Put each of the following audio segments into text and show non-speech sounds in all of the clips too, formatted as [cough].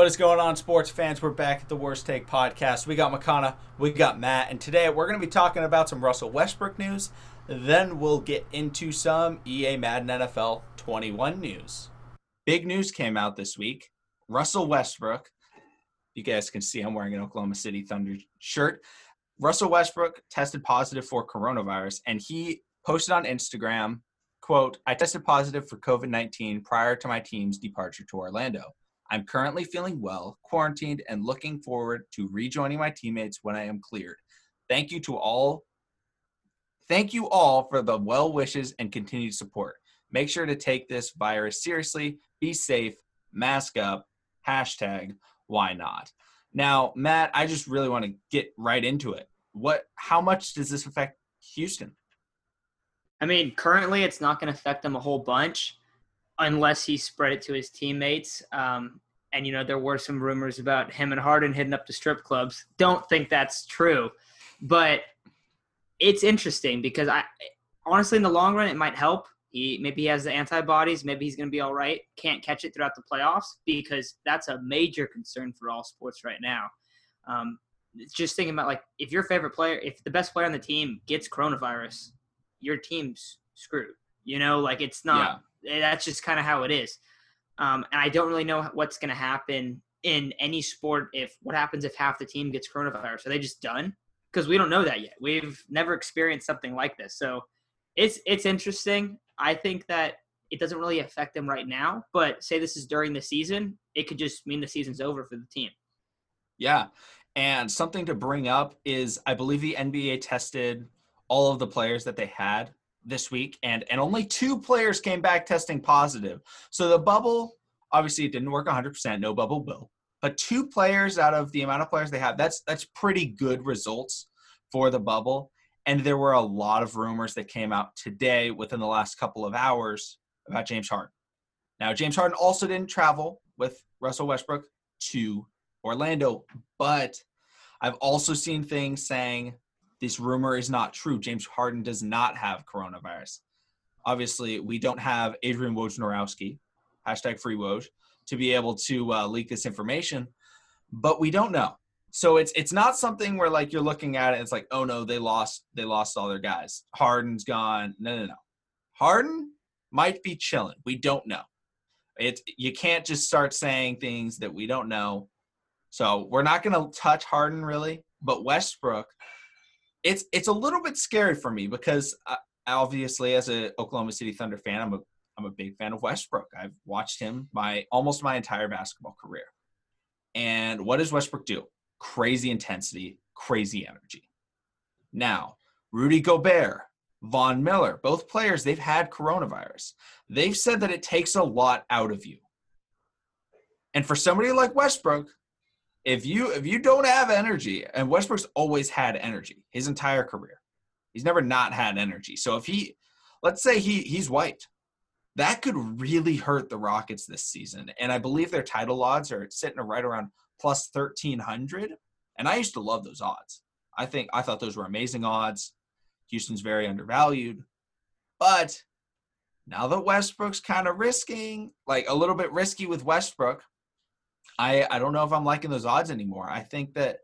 What is going on, sports fans? We're back at the Worst Take podcast. We got Makana, we got Matt, and today we're going to be talking about some Russell Westbrook news. Then we'll get into some EA Madden NFL 21 news. Big news came out this week. Russell Westbrook, you guys can see I'm wearing an Oklahoma City Thunder shirt. Russell Westbrook tested positive for coronavirus, and he posted on Instagram, quote, I tested positive for COVID-19 prior to my team's departure to Orlando. I'm currently feeling well, quarantined, and looking forward to rejoining my teammates when I am cleared. Thank you to all. Thank you all for the well wishes and continued support. Make sure to take this virus seriously. Be safe. Mask up. Hashtag why not. Now, Matt, I just really want to get right into it. What? How much does this affect Houston? I mean, currently it's not going to affect them a whole bunch unless he spread it to his teammates. Um, and you know, there were some rumors about him and Harden hitting up the strip clubs. Don't think that's true, but it's interesting because I honestly, in the long run, it might help. He maybe he has the antibodies. Maybe he's going to be all right. Can't catch it throughout the playoffs because that's a major concern for all sports right now. Um, just thinking about like if your favorite player, if the best player on the team gets coronavirus, your team's screwed. You know, like it's not. Yeah. That's just kind of how it is. Um, and I don't really know what's going to happen in any sport if what happens if half the team gets coronavirus. Are they just done? Because we don't know that yet. We've never experienced something like this. So it's it's interesting. I think that it doesn't really affect them right now, but say this is during the season, it could just mean the season's over for the team. Yeah. And something to bring up is I believe the NBA tested all of the players that they had this week and and only two players came back testing positive. So the bubble obviously it didn't work 100%, no bubble will. But two players out of the amount of players they have, that's that's pretty good results for the bubble. And there were a lot of rumors that came out today within the last couple of hours about James Harden. Now, James Harden also didn't travel with Russell Westbrook to Orlando, but I've also seen things saying this rumor is not true. James Harden does not have coronavirus. Obviously, we don't have Adrian Wojnarowski, hashtag free Woj, to be able to uh, leak this information, but we don't know. So it's it's not something where like you're looking at it it's like oh no they lost they lost all their guys. Harden's gone. No no no. Harden might be chilling. We don't know. It you can't just start saying things that we don't know. So we're not going to touch harden really but westbrook it's it's a little bit scary for me because I, uh, obviously as a oklahoma city thunder fan i'm a i'm a big fan of westbrook i've watched him my almost my entire basketball career and what does westbrook do crazy intensity, crazy energy. Now, Rudy Gobert, Von Miller, both players, they've had coronavirus. They've said that it takes a lot out of you. And for somebody like Westbrook, if you if you don't have energy, and Westbrook's always had energy his entire career. He's never not had energy. So if he let's say he he's white, that could really hurt the Rockets this season. And I believe their title odds are sitting right around plus 1300 and i used to love those odds i think i thought those were amazing odds houston's very undervalued but now that westbrook's kind of risking like a little bit risky with westbrook i i don't know if i'm liking those odds anymore i think that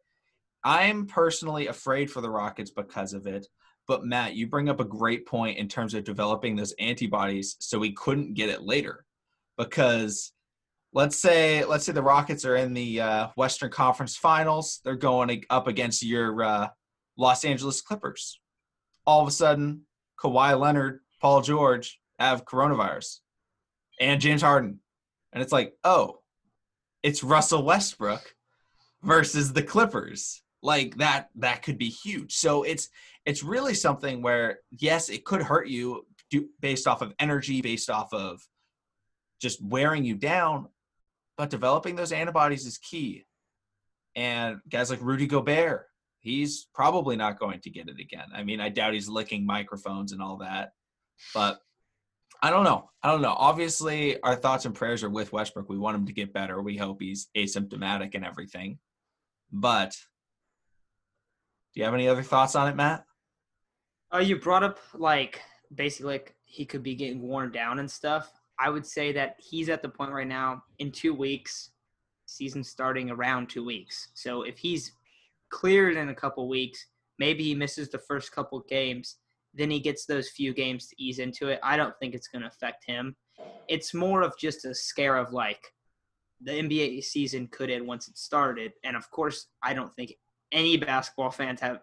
i'm personally afraid for the rockets because of it but matt you bring up a great point in terms of developing those antibodies so we couldn't get it later because let's say let's say the Rockets are in the uh, Western Conference Finals. They're going up against your uh, Los Angeles Clippers. All of a sudden, Kawhi Leonard, Paul George have coronavirus, and James Harden, and it's like, oh, it's Russell Westbrook versus the Clippers. Like that, that could be huge. So it's it's really something where yes, it could hurt you based off of energy, based off of just wearing you down but developing those antibodies is key. And guys like Rudy Gobert, he's probably not going to get it again. I mean, I doubt he's licking microphones and all that, but I don't know. I don't know. Obviously, our thoughts and prayers are with Westbrook. We want him to get better. We hope he's asymptomatic and everything. But do you have any other thoughts on it, Matt? Uh, you brought up like basically like he could be getting worn down and stuff. I would say that he's at the point right now in two weeks, season starting around two weeks. So if he's cleared in a couple weeks, maybe he misses the first couple games, then he gets those few games to ease into it. I don't think it's going to affect him. It's more of just a scare of like the NBA season could end once it started, and of course, I don't think any basketball fans have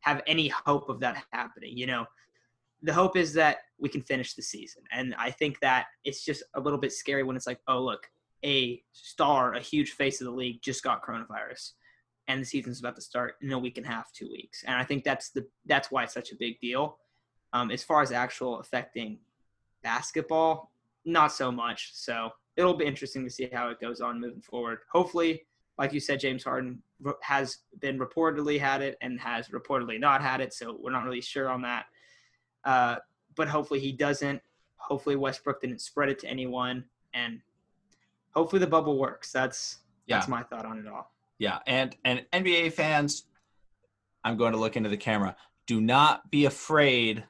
have any hope of that happening. You know, the hope is that we can finish the season, and I think that it's just a little bit scary when it's like, oh look, a star, a huge face of the league, just got coronavirus, and the season's about to start in a week and a half, two weeks, and I think that's the that's why it's such a big deal. Um, as far as actual affecting basketball, not so much. So it'll be interesting to see how it goes on moving forward. Hopefully, like you said, James Harden has been reportedly had it and has reportedly not had it, so we're not really sure on that. Uh, but hopefully he doesn't. Hopefully Westbrook didn't spread it to anyone, and hopefully the bubble works. That's yeah. that's my thought on it all. Yeah, and and NBA fans, I'm going to look into the camera. Do not be afraid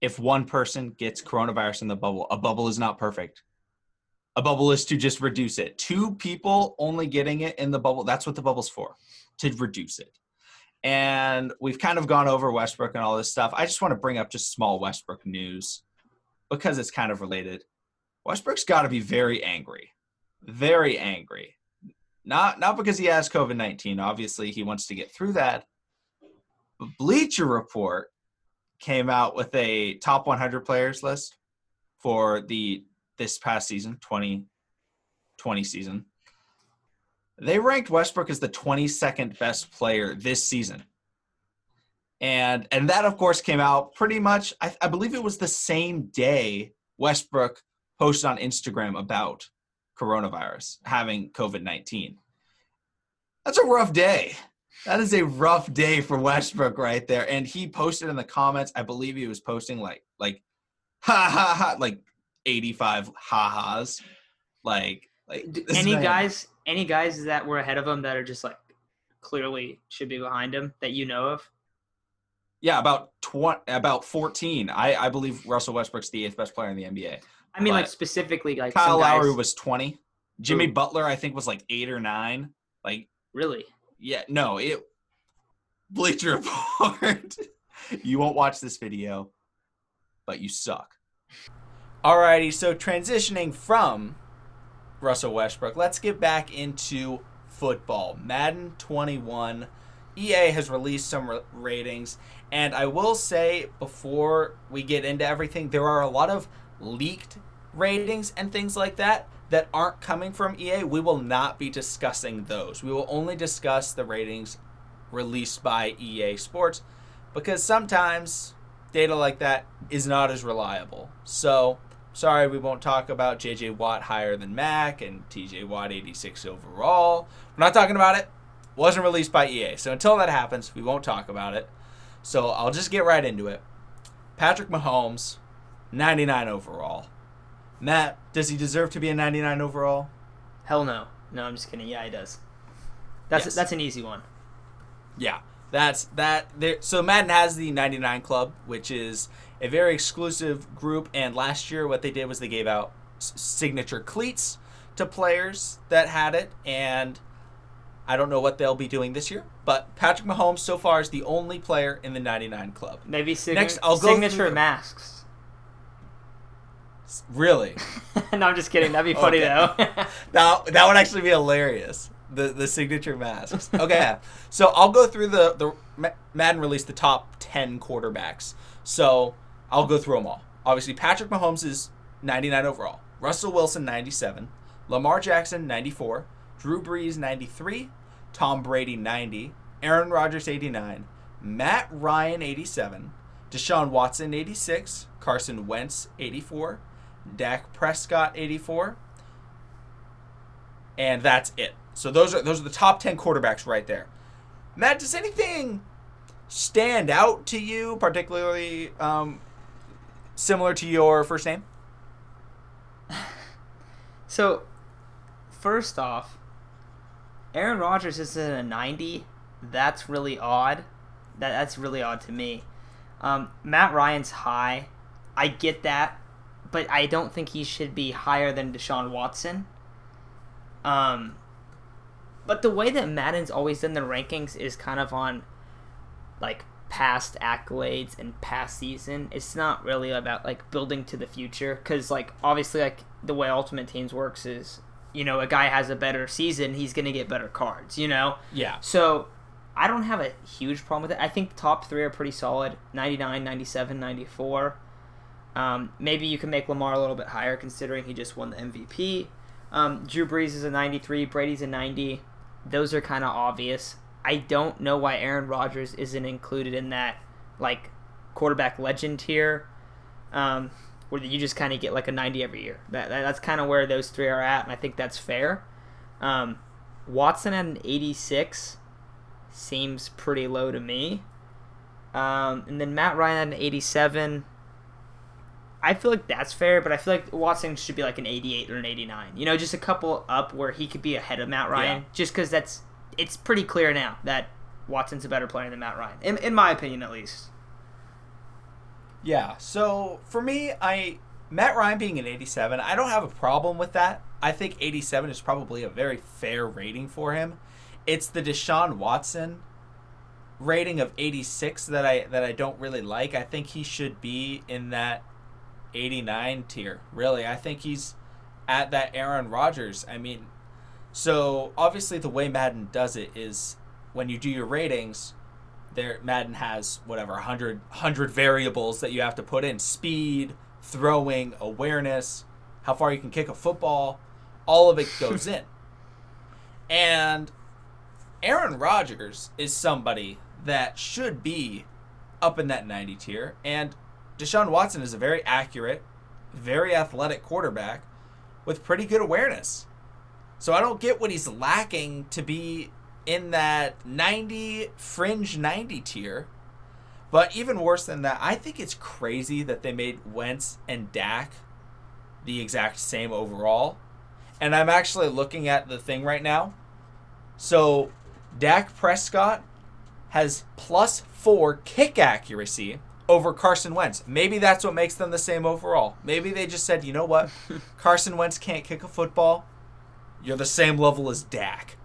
if one person gets coronavirus in the bubble. A bubble is not perfect. A bubble is to just reduce it. Two people only getting it in the bubble, that's what the bubble's for, to reduce it. And we've kind of gone over Westbrook and all this stuff. I just want to bring up just small Westbrook news because it's kind of related. Westbrook's got to be very angry. Very angry. Not not because he has COVID-19. Obviously, he wants to get through that. But Bleacher Report came out with a top 100 players list for the this past season 2020 season. They ranked westbrook as the 22nd best player this season. And and that of course came out pretty much I, I believe it was the same day westbrook posted on instagram about coronavirus having covid-19 that's a rough day that is a rough day for Westbrook right there. And he posted in the comments, I believe he was posting like like ha ha ha like 85 ha-has. Like like any guys any guys that were ahead of him that are just like clearly should be behind him that you know of? Yeah, about 20 about 14. I I believe Russell Westbrook's the eighth best player in the NBA. I mean but like specifically like Kyle Lowry was 20. Jimmy Ooh. Butler I think was like 8 or 9. Like Really? Yeah, no, it Bleacher Report. [laughs] you won't watch this video, but you suck. Alrighty, so transitioning from Russell Westbrook, let's get back into football. Madden 21. EA has released some ratings, and I will say before we get into everything, there are a lot of leaked ratings and things like that that aren't coming from EA, we will not be discussing those. We will only discuss the ratings released by EA Sports because sometimes data like that is not as reliable. So, sorry, we won't talk about JJ Watt higher than Mack and TJ Watt 86 overall. We're not talking about it. Wasn't released by EA. So, until that happens, we won't talk about it. So, I'll just get right into it. Patrick Mahomes, 99 overall. Matt, does he deserve to be a 99 overall? Hell no. No, I'm just kidding. Yeah, he does. That's yes. that's an easy one. Yeah, that's that. There. So Madden has the 99 Club, which is a very exclusive group. And last year, what they did was they gave out signature cleats to players that had it, and I don't know what they'll be doing this year. But Patrick Mahomes so far is the only player in the 99 Club. Maybe sig- next I'll go signature masks. Really? [laughs] no, I'm just kidding. That'd be [laughs] funny though. [laughs] now that would actually be hilarious. The the signature masks. Okay, so I'll go through the the Madden released the top ten quarterbacks. So I'll go through them all. Obviously, Patrick Mahomes is 99 overall. Russell Wilson 97, Lamar Jackson 94, Drew Brees 93, Tom Brady 90, Aaron Rodgers 89, Matt Ryan 87, Deshaun Watson 86, Carson Wentz 84, Dak Prescott 84. And that's it. So those are those are the top 10 quarterbacks right there. Matt, does anything stand out to you, particularly um, similar to your first name? [laughs] So, first off, Aaron Rodgers is in a 90. That's really odd. That that's really odd to me. Um, Matt Ryan's high. I get that but I don't think he should be higher than Deshaun Watson. Um, But the way that Madden's always done the rankings is kind of on like past accolades and past season. It's not really about like building to the future because like obviously like the way Ultimate Teams works is you know a guy has a better season, he's gonna get better cards. You know. Yeah. So I don't have a huge problem with it. I think the top three are pretty solid 99, 97, 94. Um, maybe you can make Lamar a little bit higher considering he just won the MVP. Um, Drew Brees is a 93, Brady's a 90. Those are kind of obvious. I don't know why Aaron Rodgers isn't included in that like quarterback legend tier, um, where you just kind of get like a 90 every year. That, that that's kind of where those three are at, and I think that's fair. Um, Watson at an 86 seems pretty low to me. Um, and then Matt Ryan at an 87. I feel like that's fair, but I feel like Watson should be like an 88 or an 89. You know, just a couple up where he could be ahead of Matt Ryan, Yeah. just because that's it's pretty clear now that Watson's a better player than Matt Ryan, in, in my opinion at least. Yeah. So for me, I Matt Ryan being an 87, I don't have a problem with that. I think 87 is probably a very fair rating for him. It's the Deshaun Watson rating of 86 that I that I don't really like. I think he should be in that 89 tier. Really, I think he's at that Aaron Rodgers. I mean, so obviously the way Madden does it is when you do your ratings, there Madden has whatever 100 100 variables that you have to put in speed, throwing, awareness, how far you can kick a football, all of it [laughs] goes in. And Aaron Rodgers is somebody that should be up in that 90 tier and Deshaun Watson is a very accurate, very athletic quarterback with pretty good awareness. So I don't get what he's lacking to be in that 90 fringe 90 tier. But even worse than that, I think it's crazy that they made Wentz and Dak the exact same overall. And I'm actually looking at the thing right now. So Dak Prescott has plus four kick accuracy over Carson Wentz. Maybe that's what makes them the same overall. Maybe they just said, you know what? [laughs] Carson Wentz can't kick a football. You're the same level as Dak.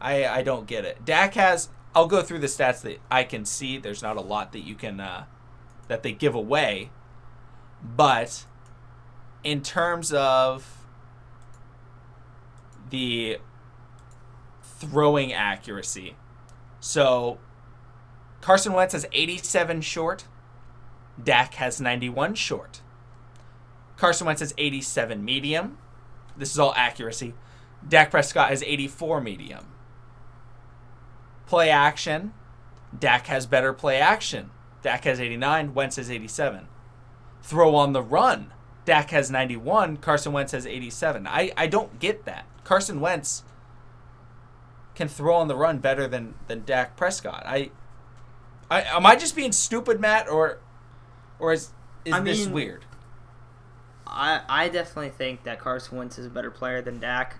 I I don't get it. Dak has. I'll go through the stats that I can see. There's not a lot that you can uh, that they give away, but in terms of the throwing accuracy, so Carson Wentz has 87 short. Dak has 91 short. Carson Wentz has 87 medium. This is all accuracy. Dak Prescott has 84 medium. Play action. Dak has better play action. Dak has 89. Wentz has 87. Throw on the run. Dak has 91. Carson Wentz has 87. I, I don't get that. Carson Wentz can throw on the run better than, than Dak Prescott. I, I am I just being stupid, Matt, or or is is I this mean- weird? I I definitely think that Carson Wentz is a better player than Dak.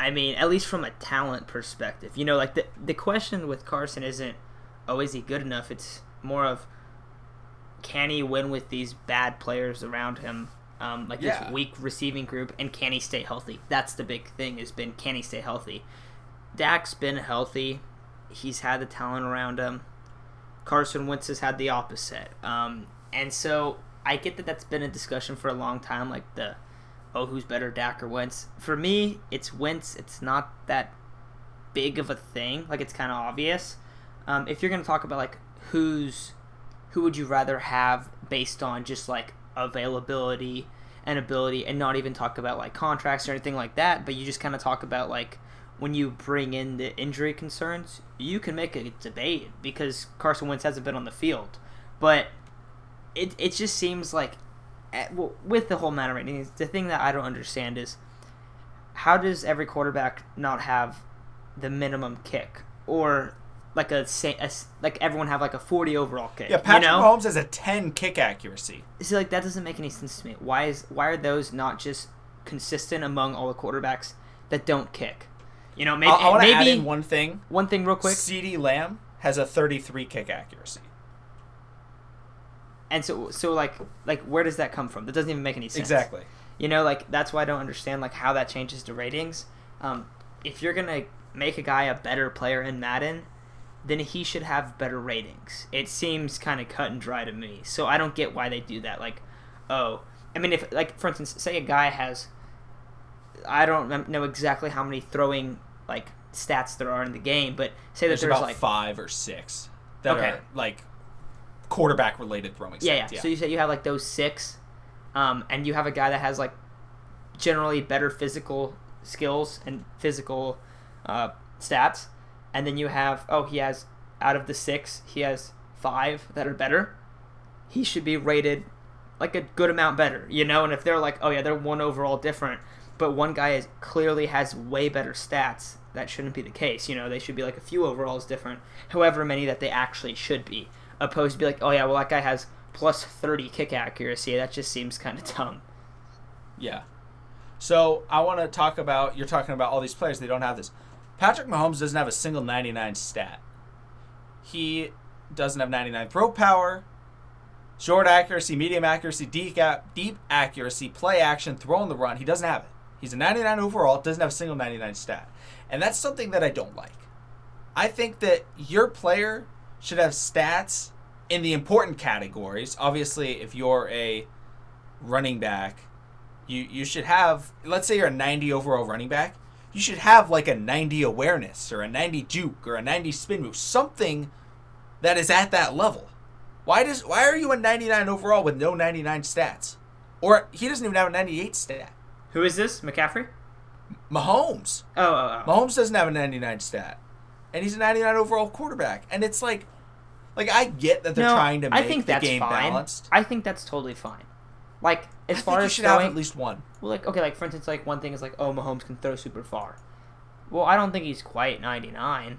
I mean, at least from a talent perspective. You know, like the the question with Carson isn't, oh, is he good enough? It's more of, can he win with these bad players around him, um, like Yeah. this weak receiving group, and can he stay healthy? That's the big thing. Has been can he stay healthy? Dak's been healthy. He's had the talent around him. Carson Wentz has had the opposite. Um, and so I get that that's been a discussion for a long time, like the, oh, who's better, Dak or Wentz? For me, it's Wentz. It's not that big of a thing. Like it's kind of obvious. Um, if you're gonna talk about like who's, who would you rather have based on just like availability and ability, and not even talk about like contracts or anything like that, but you just kind of talk about like when you bring in the injury concerns, you can make a debate because Carson Wentz hasn't been on the field, but it it just seems like eh, well, with the whole Madden ratings, the thing that I don't understand is how does every quarterback not have the minimum kick or like a, a like everyone have like a 40 overall kick Yeah, Patrick you know? Mahomes has a 10 kick accuracy. see like that doesn't make any sense to me. Why is why are those not just consistent among all the quarterbacks that don't kick you know maybe I, I want to maybe add in one thing. one thing real quick CeeDee Lamb has a 33 kick accuracy. and so so like like where does that come from that doesn't even make any sense Exactly. You know, like that's why I don't understand like how that changes the ratings. Um, if you're gonna make a guy a better player in Madden, then he should have better ratings. It seems kind of cut and dry to me. So I don't get why they do that. Like, oh, I mean, if like for instance, say a guy has, I don't know exactly how many throwing like stats there are in the game, but say that there's about like five or six that Okay. are like quarterback related throwing. yeah, stats, yeah. So you say you have like those six, um, and you have a guy that has like generally better physical skills and physical uh, stats, and then you have oh he has out of the six he has five that are better. He should be rated like a good amount better, you know. And if they're like oh yeah they're one overall different, but one guy is clearly has way better stats. That shouldn't be the case. You know, they should be like a few overalls different, however many that they actually should be, opposed to be like, oh yeah, well that guy has plus 30 kick accuracy. That just seems kind of dumb. Yeah. So I want to talk about. You're talking about all these players. They don't have this. Patrick Mahomes doesn't have a single 99 stat. He doesn't have 99 throw power, short accuracy, medium accuracy, deep, deep accuracy, play action, throw in the run. He doesn't have it. He's a 99 overall. Doesn't have a single 99 stat, and that's something that I don't like. I think that your player should have stats in the important categories. Obviously, if you're a running back you you should have let's say you're a 90 overall running back you should have like a 90 awareness or a 90 juke or a 90 spin move something that is at that level why does why are you a 99 overall with no 99 stats or he doesn't even have a 98 stat Who is this? McCaffrey? mahomes Oh, oh, oh. mahomes doesn't have a 99 stat and he's a 99 overall quarterback and it's like like i get that they're no, trying to make I think the that's game fine. balanced I think that's totally fine. Like as I far think you as should throwing, have at least one well, like okay, like for instance, like one thing is like, oh, Mahomes can throw super far. Well, I don't think he's quite 99.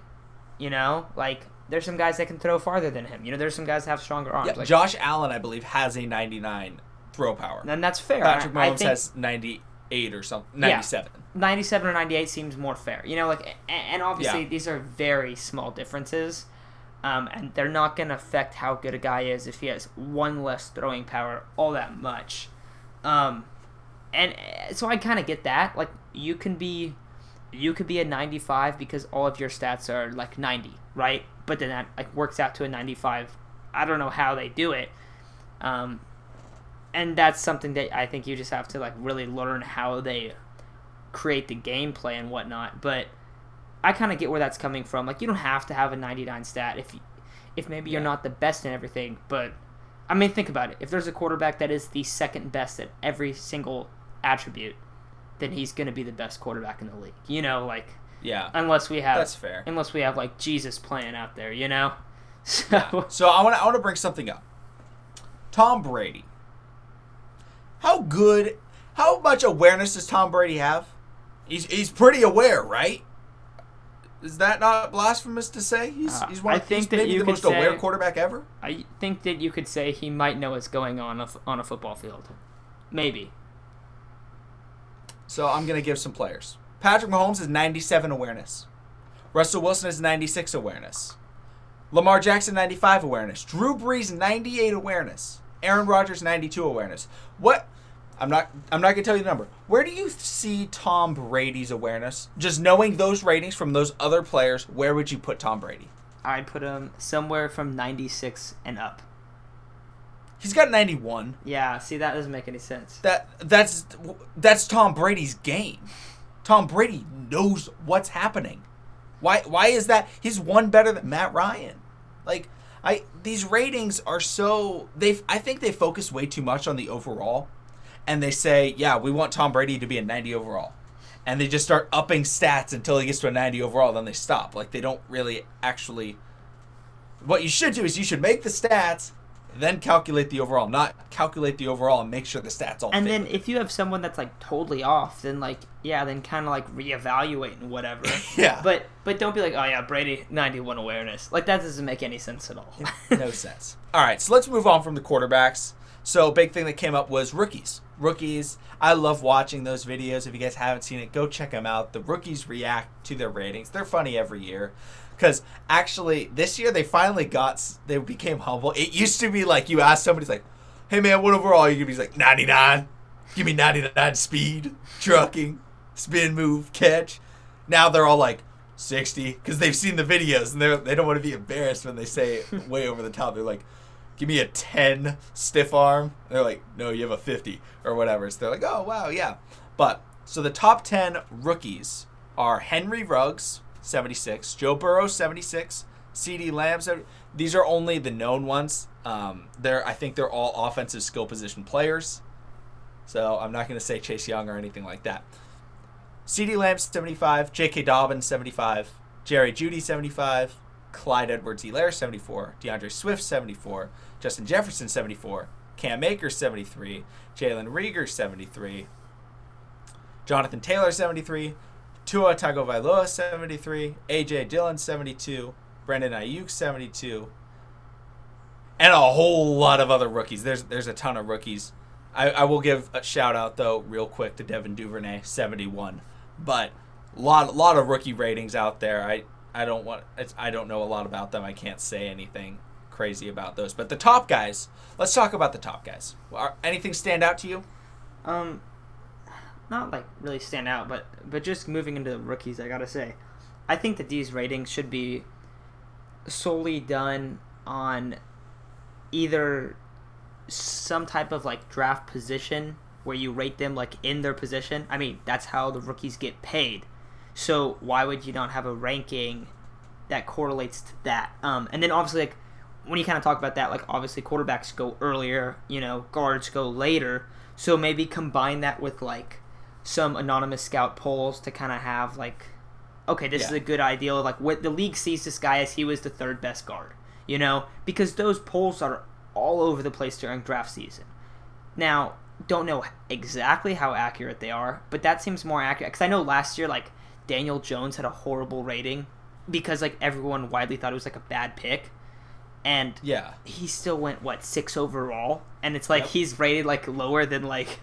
You know, like there's some guys that can throw farther than him. You know, there's some guys that have stronger arms. yeah, like, josh allen i believe has a 99 throw power and that's fair. Patrick I, I Mahomes think has 98 or something. 97. 97 or 98 seems more fair. You know, like, and obviously Yeah. these are very small differences, um, and they're not going to affect how good a guy is if he has one less throwing power all that much. Um, and uh, so I kind of get that. Like, you can be, you could be a 95 because all of your stats are like 90, right? But then that like works out to a 95. I don't know how they do it. Um, and that's something that I think you just have to like really learn how they create the gameplay and whatnot. But I kind of get where that's coming from. Like you don't have to have a 99 stat if you, if maybe you're Yeah. not the best in everything. But I mean, think about it. If there's a quarterback that is the second best at every single attribute, then he's going to be the best quarterback in the league. You know, like Yeah. unless we have That's fair. unless we have like Jesus playing out there. You know, [laughs] so So I want to I want to bring something up. Tom Brady. How good how much awareness does Tom Brady have? He's he's pretty aware, right? Is that not blasphemous to say? He's Uh, he's one I of, think he's that maybe you the could most aware say- quarterback ever. I think that you could say he might know what's going on on a football field. Maybe. So I'm gonna give some players. Patrick Mahomes is 97 awareness. Russell Wilson is 96 awareness. Lamar Jackson 95 awareness. Drew Brees 98 awareness. Aaron Rodgers 92 awareness. What? I'm not. I'm not gonna tell you the number. Where do you see Tom Brady's awareness? Just knowing those ratings from those other players, where would you put Tom Brady? I'd put him somewhere from 96 and up. He's got 91. Yeah, see, that doesn't make any sense. That that's that's Tom Brady's game. Tom Brady knows what's happening. Why why is that? He's one better than Matt Ryan. Like I these ratings are so they I think they focus way too much on the overall and they say, "Yeah, we want Tom Brady to be a 90 overall." And they just start upping stats until he gets to a 90 overall, then they stop. Like they don't really actually what you should do is you should make the stats then calculate the overall, not calculate the overall and make sure the stats all And fit. then if you have someone that's like totally off, then like yeah, then kind of like reevaluate and whatever. [laughs] Yeah. But but don't be like, oh yeah, Brady 91 awareness. Like that doesn't make any sense at all. no [laughs] sense. All right, so let's move on from the quarterbacks. So, big thing that came up was rookies. Rookies. I love watching those videos. If you guys haven't seen it, go check them out. The rookies react to their ratings. They're funny every year. Because actually, this year they finally got, they became humble. It used to be like you ask somebody, like, hey man, what overall? You could be like, 99. Give me 99 speed, trucking, spin move, catch. Now they're all like 60 because they've seen the videos and they they don't want to be embarrassed when they say [laughs] way over the top. They're like, give me a 10 stiff arm. And they're like, no, you have a 50 or whatever. So they're like, oh, wow, yeah. But so the top 10 rookies are Henry Ruggs, 76, Joe Burrow, 76, CeeDee Lamb. 70. These are only the known ones. Um, they're I think they're all offensive skill position players. So I'm not going to say Chase Young or anything like that. CeeDee Lamb 75, J.K. Dobbins 75, Jerry Jeudy 75, Clyde Edwards-Helaire 74, DeAndre Swift 74, Justin Jefferson 74, Cam Akers 73, Jalen Reagor 73, Jonathan Taylor 73, Tua Tagovailoa 73, AJ Dillon 72, Brandon Aiyuk 72, and a whole lot of other rookies. There's there's a ton of rookies. I, I will give a shout out though, real quick, to Devin Duvernay 71, but a lot lot of rookie ratings out there. I I don't want I don't know a lot about them. I can't say anything crazy about those. But the top guys, let's talk about the top guys. Anything stand out to you? Um, not like really stand out, but but just moving into the rookies, I gotta say, I think that these ratings should be solely done on either some type of like draft position where you rate them like in their position. I mean, that's how the rookies get paid. So why would you not have a ranking that correlates to that? Um, and then obviously, like when you kind of talk about that, like obviously quarterbacks go earlier, you know, guards go later. So maybe combine that with like some anonymous scout polls to kind of have like, okay, this yeah. is a good ideal. Like what the league sees this guy as he was the third best guard, you know, because those polls are all over the place during draft season. Now, don't know exactly how accurate they are, but that seems more accurate because I know last year like Daniel Jones had a horrible rating because like everyone widely thought it was like a bad pick. And yeah, he still went what six overall, and it's like yep. he's rated like lower than like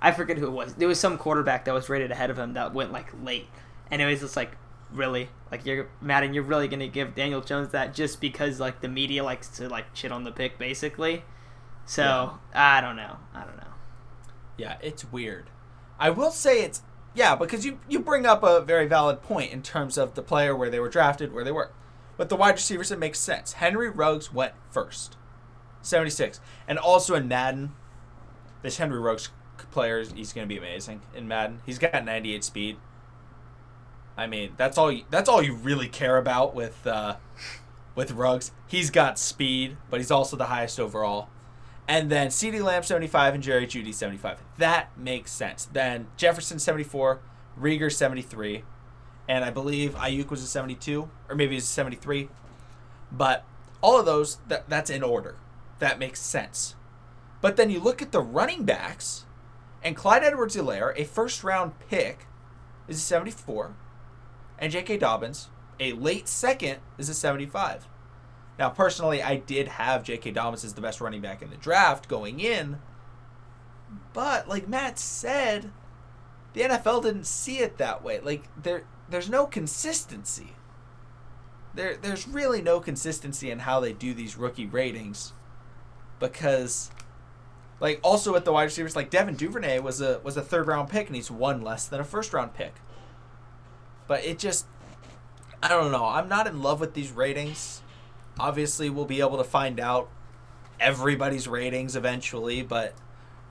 I forget who it was. There was some quarterback that was rated ahead of him that went like late, and it was just like really like you're Madden, you're really gonna give Daniel Jones that just because like the media likes to like shit on the pick basically. So yeah. I don't know. I don't know. Yeah, it's weird. I will say it's yeah, because you you bring up a very valid point in terms of the player where they were drafted, where they were. But the wide receivers, it makes sense. Henry Ruggs went first, 76. And also in Madden, this Henry Ruggs player, he's going to be amazing in Madden. He's got 98 speed. I mean, that's all. You, that's all you really care about with uh, with Ruggs. He's got speed, but he's also the highest overall. And then CeeDee Lamb 75 and Jerry Jeudy 75. That makes sense. Then Jefferson 74, Reagor 73, and I believe Aiyuk was a 72 or maybe it's a 73. But all of those that that's in order. That makes sense. But then you look at the running backs and Clyde Edwards-Helaire, a first round pick, is a 74, and J.K. Dobbins, a late second, is a 75. Now, personally, I did have J.K. Dobbins as the best running back in the draft going in. But, like Matt said, the NFL didn't see it that way. Like, there, there's no consistency. There, there's really no consistency in how they do these rookie ratings. Because, like, also with the wide receivers, like Devin Duvernay was a was a third round pick and he's one less than a first round pick. But it just, I don't know. I'm not in love with these ratings obviously we'll be able to find out everybody's ratings eventually, but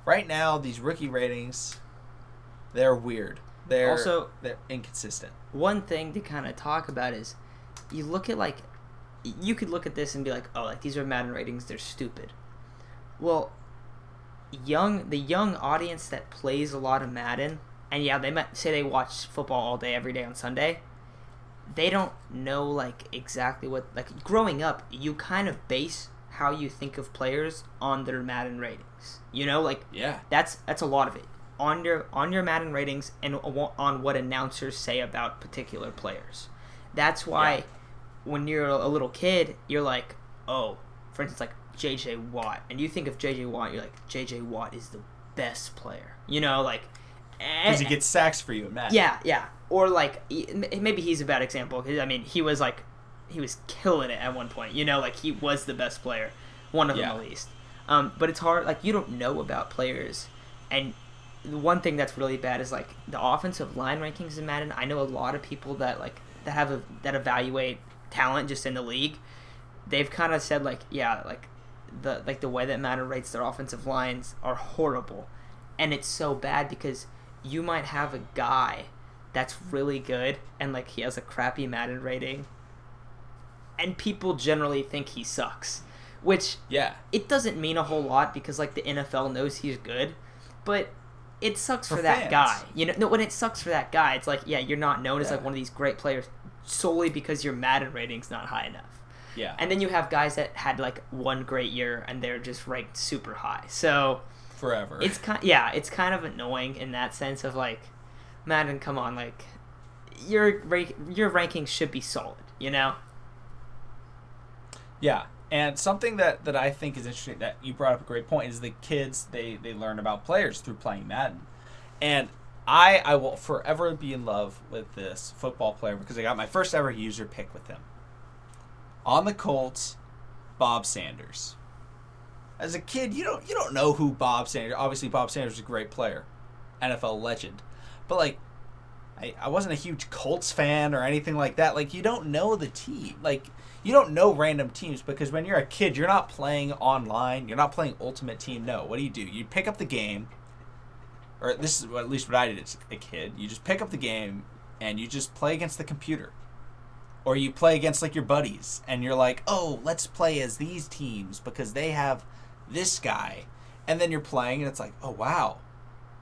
right now these rookie ratings they're weird. They're also they're inconsistent. One thing to kind of talk about is you look at like you could look at this and be like, "Oh, like these are Madden ratings, they're stupid." Well, young the young audience that plays a lot of Madden, and yeah, they might say they watch football all day every day on Sunday they don't know like exactly what like growing up you kind of base how you think of players on their Madden ratings. You know, like yeah, that's that's a lot of it on your on your Madden ratings and on what announcers say about particular players. That's why yeah. when you're a little kid, you're like, oh, for instance, like J.J. Watt, and you think of J.J. Watt, you're like J.J. Watt is the best player. You know, like because he gets sacks for you, Matt. Yeah, yeah or like maybe he's a bad example because I mean he was like he was killing it at one point. You know, like he was the best player, one of yeah. them at least. Um, but it's hard. Like you don't know about players, and the one thing that's really bad is like the offensive line rankings in Madden. I know a lot of people that like that have a, that evaluate talent just in the league, they've kind of said like, yeah, like the like the way that Madden rates their offensive lines are horrible, and it's so bad because you might have a guy that's really good and like he has a crappy Madden rating, and people generally think he sucks, which Yeah. it doesn't mean a whole lot because like the NFL knows he's good, but it sucks for, For that fans. guy. You know, no, when it sucks for that guy, it's like yeah, you're not known as like one of these great players solely because your Madden rating's not high enough. Yeah. And then you have guys that had like one great year and they're just ranked super high. So Forever. it's kind yeah, it's kind of annoying in that sense of like, Madden, come on, like your your rankings should be solid, you know? Yeah, and something that, that I think is interesting that you brought up a great point is the kids they they learn about players through playing Madden, and I I will forever be in love with this football player because I got my first ever user pick with him. On the Colts, Bob Sanders. As a kid, you don't you don't know who Bob Sanders. Obviously, Bob Sanders is a great player, NFL legend, but like. I, I wasn't a huge Colts fan or anything like that. Like you don't know the team. Like you don't know random teams because when you're a kid, you're not playing online. You're not playing Ultimate Team. No, what do you do? You pick up the game, or this is at least what I did as a kid. You just pick up the game and you just play against the computer, or you play against like your buddies, and you're like, oh, let's play as these teams because they have this guy, and then you're playing and it's like, oh wow,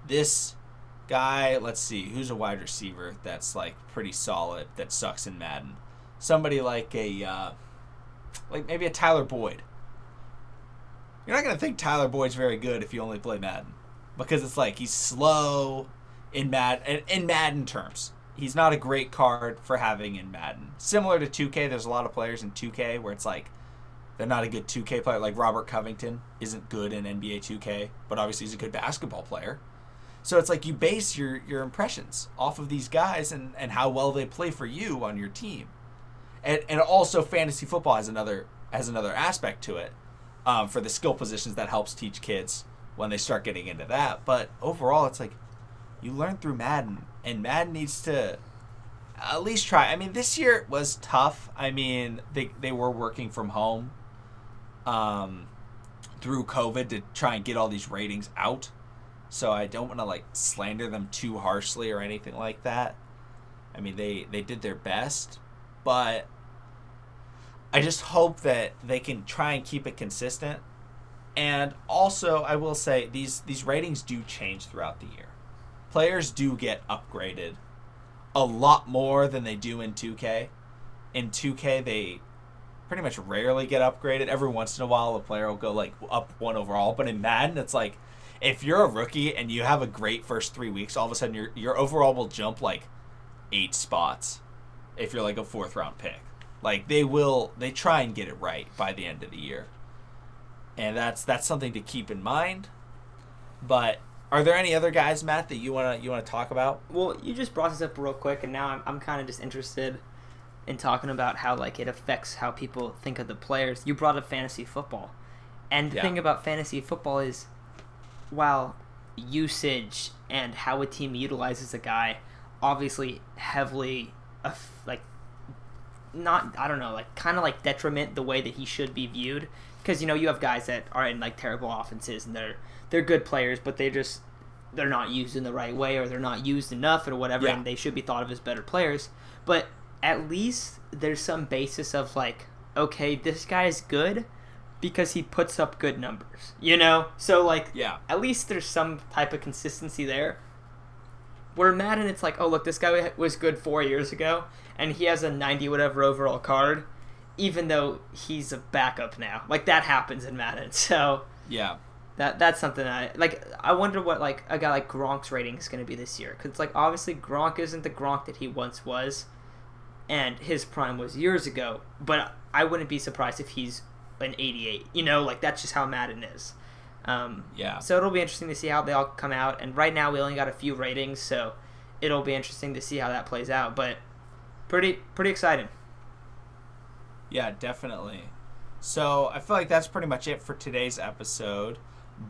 this guy. Let's see, who's a wide receiver that's like pretty solid that sucks in Madden somebody like a uh, like maybe a Tyler Boyd. You're not gonna think Tyler Boyd's very good if you only play Madden, because it's like he's slow in Mad in, in Madden terms. He's not a great card for having in Madden. Similar to 2K, there's a lot of players in 2K where it's like they're not a good 2K player. Like Robert Covington isn't good in NBA 2K, but obviously he's a good basketball player. So it's like you base your your impressions off of these guys and and how well they play for you on your team and and also fantasy football has another has another aspect to it um, for the skill positions that helps teach kids when they start getting into that. But overall, it's like you learn through Madden, and Madden needs to at least try. I mean, this year was tough. I mean, they they were working from home um, through COVID to try and get all these ratings out. So I don't want to like slander them too harshly or anything like that. I mean, they they did their best, but I just hope that they can try and keep it consistent. And also, I will say these these ratings do change throughout the year. Players do get upgraded a lot more than they do in 2K. In 2K, they pretty much rarely get upgraded. Every once in a while, a player will go like up one overall. But in Madden, it's like if you're a rookie and you have a great first three weeks, all of a sudden your your overall will jump like eight spots. If you're like a fourth round pick, like they will, they try and get it right by the end of the year, and that's that's something to keep in mind. But are there any other guys, Matt, that you wanna you wanna talk about? Well, you just brought this up real quick, and now I'm, I'm kind of just interested in talking about how like it affects how people think of the players. You brought up fantasy football, and the Yeah. thing about fantasy football is, while usage and how a team utilizes a guy, obviously heavily, like, not I don't know, like kind of like detriment the way that he should be viewed. Because you know you have guys that are in like terrible offenses and they're they're good players, but they just they're not used in the right way or they're not used enough or whatever, Yeah. and they should be thought of as better players. But at least there's some basis of like, okay, this guy is good because he puts up good numbers, you know. So like, Yeah. at least there's some type of consistency there. Where Madden, it's like, oh look, this guy was good four years ago, and he has a 90 whatever overall card, even though he's a backup now. Like that happens in Madden, [laughs] so Yeah. That that's something I like. I wonder what like a guy like Gronk's rating is going to be this year, because like obviously Gronk isn't the Gronk that he once was, and his prime was years ago. But I wouldn't be surprised if he's an 88. You know, like that's just how Madden is. Um, Yeah. so it'll be interesting to see how they all come out. And right now we only got a few ratings, so it'll be interesting to see how that plays out. But pretty pretty exciting. Yeah, definitely. So I feel like that's pretty much it for today's episode.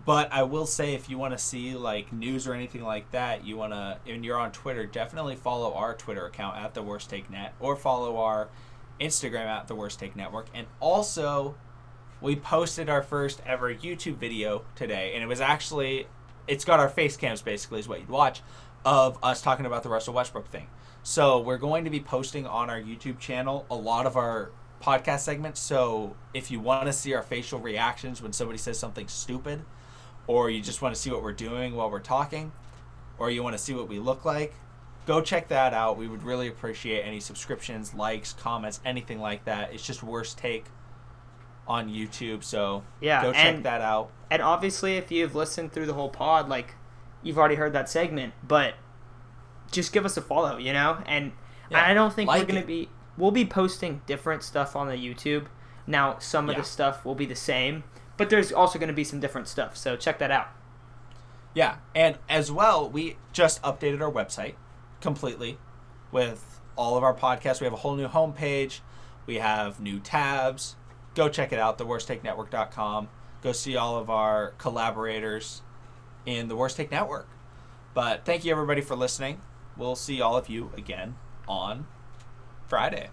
But I will say, if you want to see like news or anything like that, you want to, and you're on Twitter, definitely follow our Twitter account at the Worst Take Net, or follow our Instagram at the Worst Take Network, and also we posted our first ever YouTube video today, and it was actually, it's got our face cams basically is what you'd watch, of us talking about the Russell Westbrook thing. So we're going to be posting on our YouTube channel a lot of our podcast segments. So if you want to see our facial reactions when somebody says something stupid, or you just want to see what we're doing while we're talking, or you want to see what we look like, go check that out. We would really appreciate any subscriptions, likes, comments, anything like that. It's just worst take on YouTube. So Yeah, go check and- that out. And obviously, if you've listened through the whole pod, like you've already heard that segment, but just give us a follow, you know. And Yeah, I don't think like we're gonna it. be. We'll be posting different stuff on the YouTube. Now, some of Yeah. the stuff will be the same, but there's also going to be some different stuff. So check that out. Yeah, and as well, we just updated our website completely with all of our podcasts. We have a whole new homepage. We have new tabs. Go check it out, theworsttakenetwork.com. Go see all of our collaborators in the Worst Take Network. But thank you everybody for listening. We'll see all of you again on Friday.